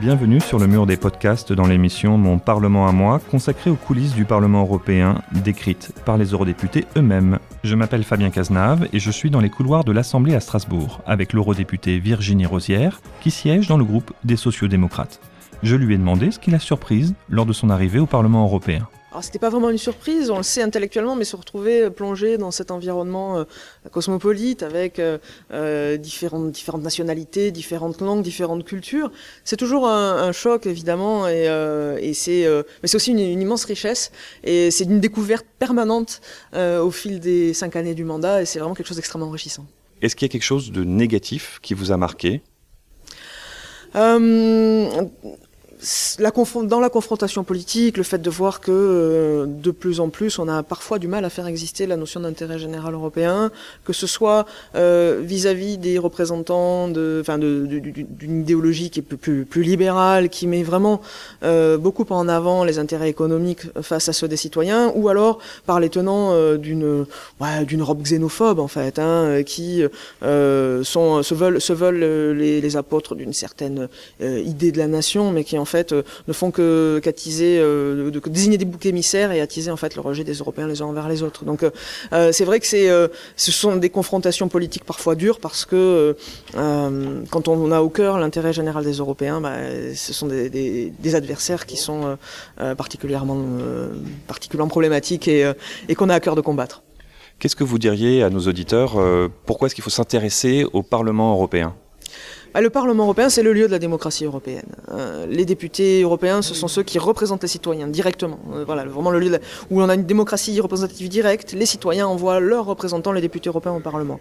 bienvenue sur le mur des podcasts dans l'émission Mon Parlement à moi, consacrée aux coulisses du Parlement européen, décrites par les eurodéputés eux-mêmes. Je m'appelle Fabien Cazenave et je suis dans les couloirs de l'Assemblée à Strasbourg, avec l'eurodéputée Virginie Rosière, qui siège dans le groupe des sociodémocrates. Je lui ai demandé ce qui l'a surprise lors de son arrivée au Parlement européen. Alors c'était pas vraiment une surprise, on le sait intellectuellement, mais se retrouver plongé dans cet environnement euh, cosmopolite avec euh, euh, différentes, différentes nationalités, différentes langues, différentes cultures, c'est toujours un, choc évidemment, et, et c'est, mais c'est aussi une, une, immense richesse, et c'est une découverte permanente au fil des cinq années du mandat, et c'est vraiment quelque chose d'extrêmement enrichissant. Est-ce qu'il y a quelque chose de négatif qui vous a marqué? La dans la confrontation politique, le fait de voir que euh, de plus en plus, on a parfois du mal à faire exister la notion d'intérêt général européen, que ce soit euh, vis-à-vis des représentants de, d'une idéologie qui est plus, plus, libérale, qui met vraiment euh, beaucoup en avant les intérêts économiques face à ceux des citoyens, ou alors par les tenants d'une, ouais, robe xénophobe en fait, hein, qui sont, se veulent, se veulent les, les apôtres d'une certaine idée de la nation, mais qui en euh, ne font que qu'attiser, euh, désigner des boucs émissaires et attiser en fait le rejet des Européens les uns envers les autres. Donc euh, c'est vrai que ce sont des confrontations politiques parfois dures parce que quand on a au cœur l'intérêt général des Européens, bah, ce sont des, adversaires qui sont particulièrement, problématiques et, qu'on a à cœur de combattre. Qu'est-ce que vous diriez à nos auditeurs Pourquoi est-ce qu'il faut s'intéresser au Parlement européen? Le Parlement européen, c'est le lieu de la démocratie européenne. Euh, les députés européens, ce sont ceux qui représentent les citoyens directement. Euh, voilà, vraiment le lieu où on a une démocratie représentative directe. Les citoyens envoient leurs représentants, les députés européens, au Parlement.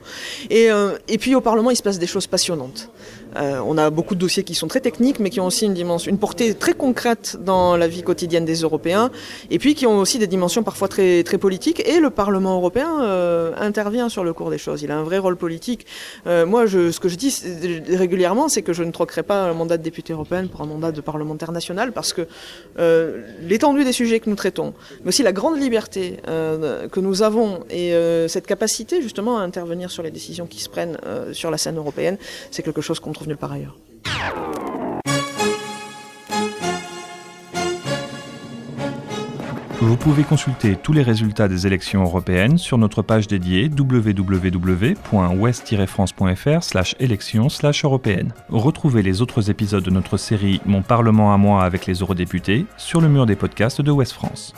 Et, euh, et puis au Parlement, il se passe des choses passionnantes. On a beaucoup de dossiers qui sont très techniques, mais qui ont aussi une dimension, une portée très concrète dans la vie quotidienne des Européens, et puis qui ont aussi des dimensions parfois très très politiques. Et le Parlement européen intervient sur le cours des choses. Il a un vrai rôle politique. moi, je, ce que je dis régulièrement c'est que je ne troquerai pas un mandat de député européen pour un mandat de parlementaire national, parce que euh, l'étendue des sujets que nous traitons, mais aussi la grande liberté euh, que nous avons et euh, cette capacité justement à intervenir sur les décisions qui se prennent sur la scène européenne, c'est quelque chose qu'on Vous pouvez consulter tous les résultats des élections européennes sur notre page dédiée www.ouest-france.fr élections européennes. Retrouvez les autres épisodes de notre série Mon Parlement à moi avec les eurodéputés sur le mur des podcasts de Ouest France.